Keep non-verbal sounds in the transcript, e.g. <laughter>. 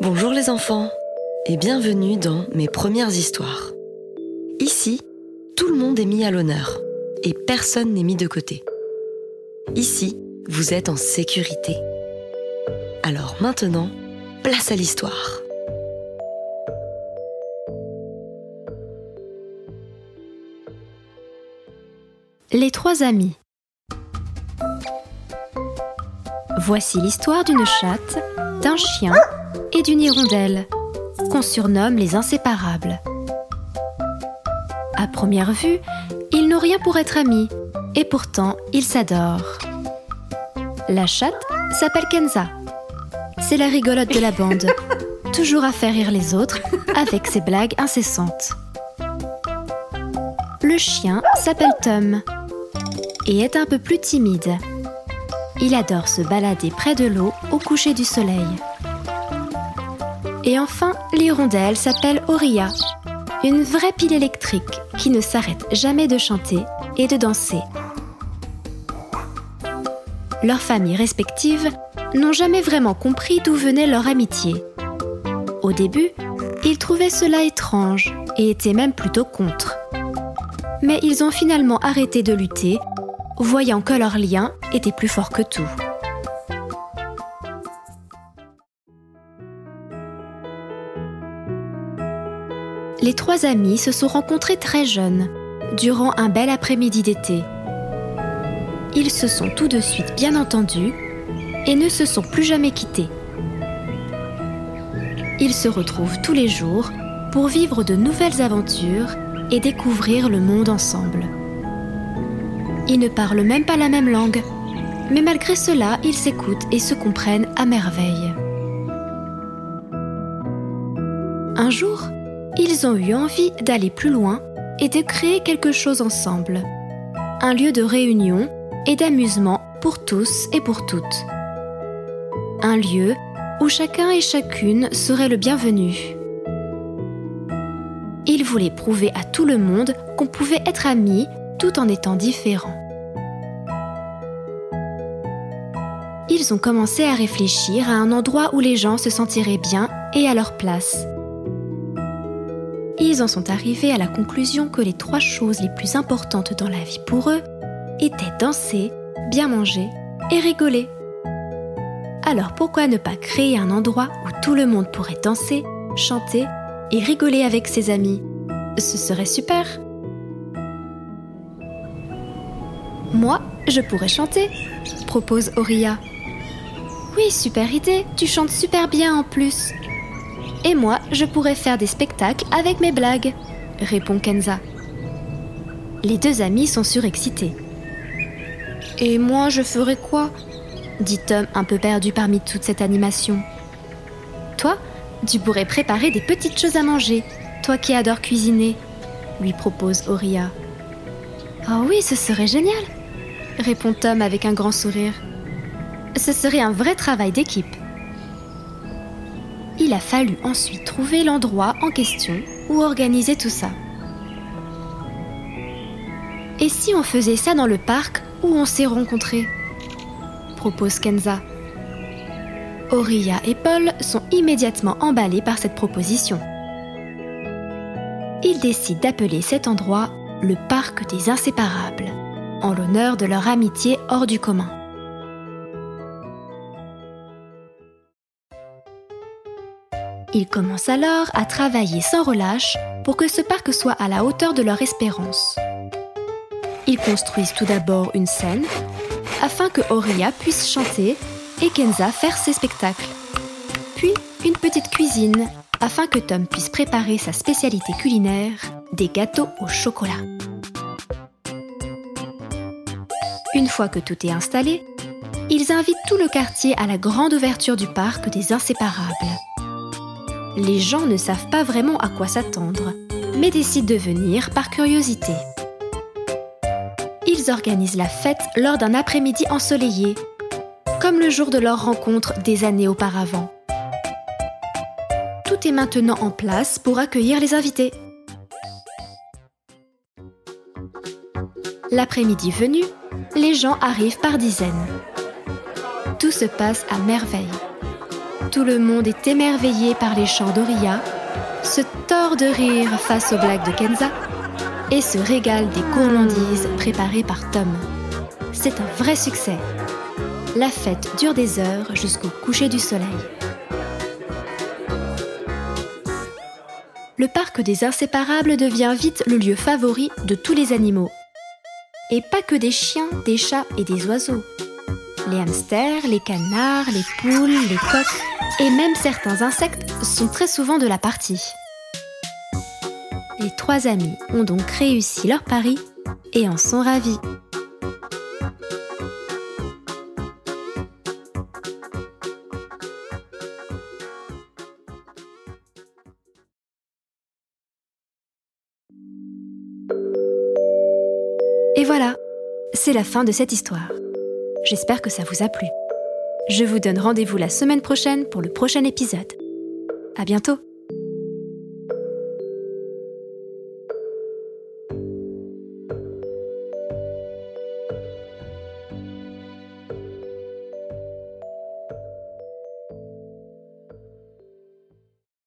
Bonjour les enfants et bienvenue dans mes premières histoires. Ici, tout le monde est mis à l'honneur et personne n'est mis de côté. Ici, vous êtes en sécurité. Alors maintenant, place à l'histoire. Les trois amis. Voici l'histoire d'une chatte, d'un chien et d'une hirondelle, qu'on surnomme les inséparables. À première vue, ils n'ont rien pour être amis, et pourtant ils s'adorent. La chatte s'appelle Kenza. C'est la rigolote de la bande, <laughs> toujours à faire rire les autres avec ses blagues incessantes. Le chien s'appelle Tom et est un peu plus timide. Il adore se balader près de l'eau au coucher du soleil. Et enfin, l'hirondelle s'appelle Auria, une vraie pile électrique qui ne s'arrête jamais de chanter et de danser. Leurs familles respectives n'ont jamais vraiment compris d'où venait leur amitié. Au début, ils trouvaient cela étrange et étaient même plutôt contre. Mais ils ont finalement arrêté de lutter, voyant que leur lien était plus fort que tout. Les trois amis se sont rencontrés très jeunes, durant un bel après-midi d'été. Ils se sont tout de suite bien entendus et ne se sont plus jamais quittés. Ils se retrouvent tous les jours pour vivre de nouvelles aventures et découvrir le monde ensemble. Ils ne parlent même pas la même langue, mais malgré cela, ils s'écoutent et se comprennent à merveille. Un jour, ils ont eu envie d'aller plus loin et de créer quelque chose ensemble. Un lieu de réunion et d'amusement pour tous et pour toutes. Un lieu où chacun et chacune serait le bienvenu. Ils voulaient prouver à tout le monde qu'on pouvait être amis tout en étant différents. Ils ont commencé à réfléchir à un endroit où les gens se sentiraient bien et à leur place ils en sont arrivés à la conclusion que les trois choses les plus importantes dans la vie pour eux étaient danser, bien manger et rigoler. Alors pourquoi ne pas créer un endroit où tout le monde pourrait danser, chanter et rigoler avec ses amis? Ce serait super. Moi, je pourrais chanter, propose Auria. Oui, super idée, tu chantes super bien en plus, et moi, je pourrais faire des spectacles avec mes blagues, répond Kenza. Les deux amis sont surexcités. Et moi, je ferais quoi? dit Tom un peu perdu parmi toute cette animation. Toi, tu pourrais préparer des petites choses à manger, toi qui adores cuisiner, lui propose Auria. Oh oui, ce serait génial, répond Tom avec un grand sourire. Ce serait un vrai travail d'équipe il a fallu ensuite trouver l'endroit en question où organiser tout ça. Et si on faisait ça dans le parc où on s'est rencontrés? Propose Kenza. Auria et Paul sont immédiatement emballés par cette proposition. Ils décident d'appeler cet endroit le parc des inséparables, en l'honneur de leur amitié hors du commun. Ils commencent alors à travailler sans relâche pour que ce parc soit à la hauteur de leur espérance. Ils construisent tout d'abord une scène afin que Auria puisse chanter et Kenza faire ses spectacles. Puis une petite cuisine afin que Tom puisse préparer sa spécialité culinaire, des gâteaux au chocolat. Une fois que tout est installé, ils invitent tout le quartier à la grande ouverture du parc des inséparables les gens ne savent pas vraiment à quoi s'attendre, mais décident de venir par curiosité. Ils organisent la fête lors d'un après-midi ensoleillé, comme le jour de leur rencontre des années auparavant. Tout est maintenant en place pour accueillir les invités. L'après-midi venu, les gens arrivent par dizaines. Tout se passe à merveille. Tout le monde est émerveillé par les chants d'Oria, se tord de rire face aux blagues de Kenza et se régale des gourmandises préparées par Tom. C'est un vrai succès. La fête dure des heures jusqu'au coucher du soleil. Le parc des inséparables devient vite le lieu favori de tous les animaux. Et pas que des chiens, des chats et des oiseaux. Les hamsters, les canards, les poules, les coqs et même certains insectes sont très souvent de la partie. Les trois amis ont donc réussi leur pari et en sont ravis. Et voilà, c'est la fin de cette histoire. J'espère que ça vous a plu. Je vous donne rendez-vous la semaine prochaine pour le prochain épisode. À bientôt!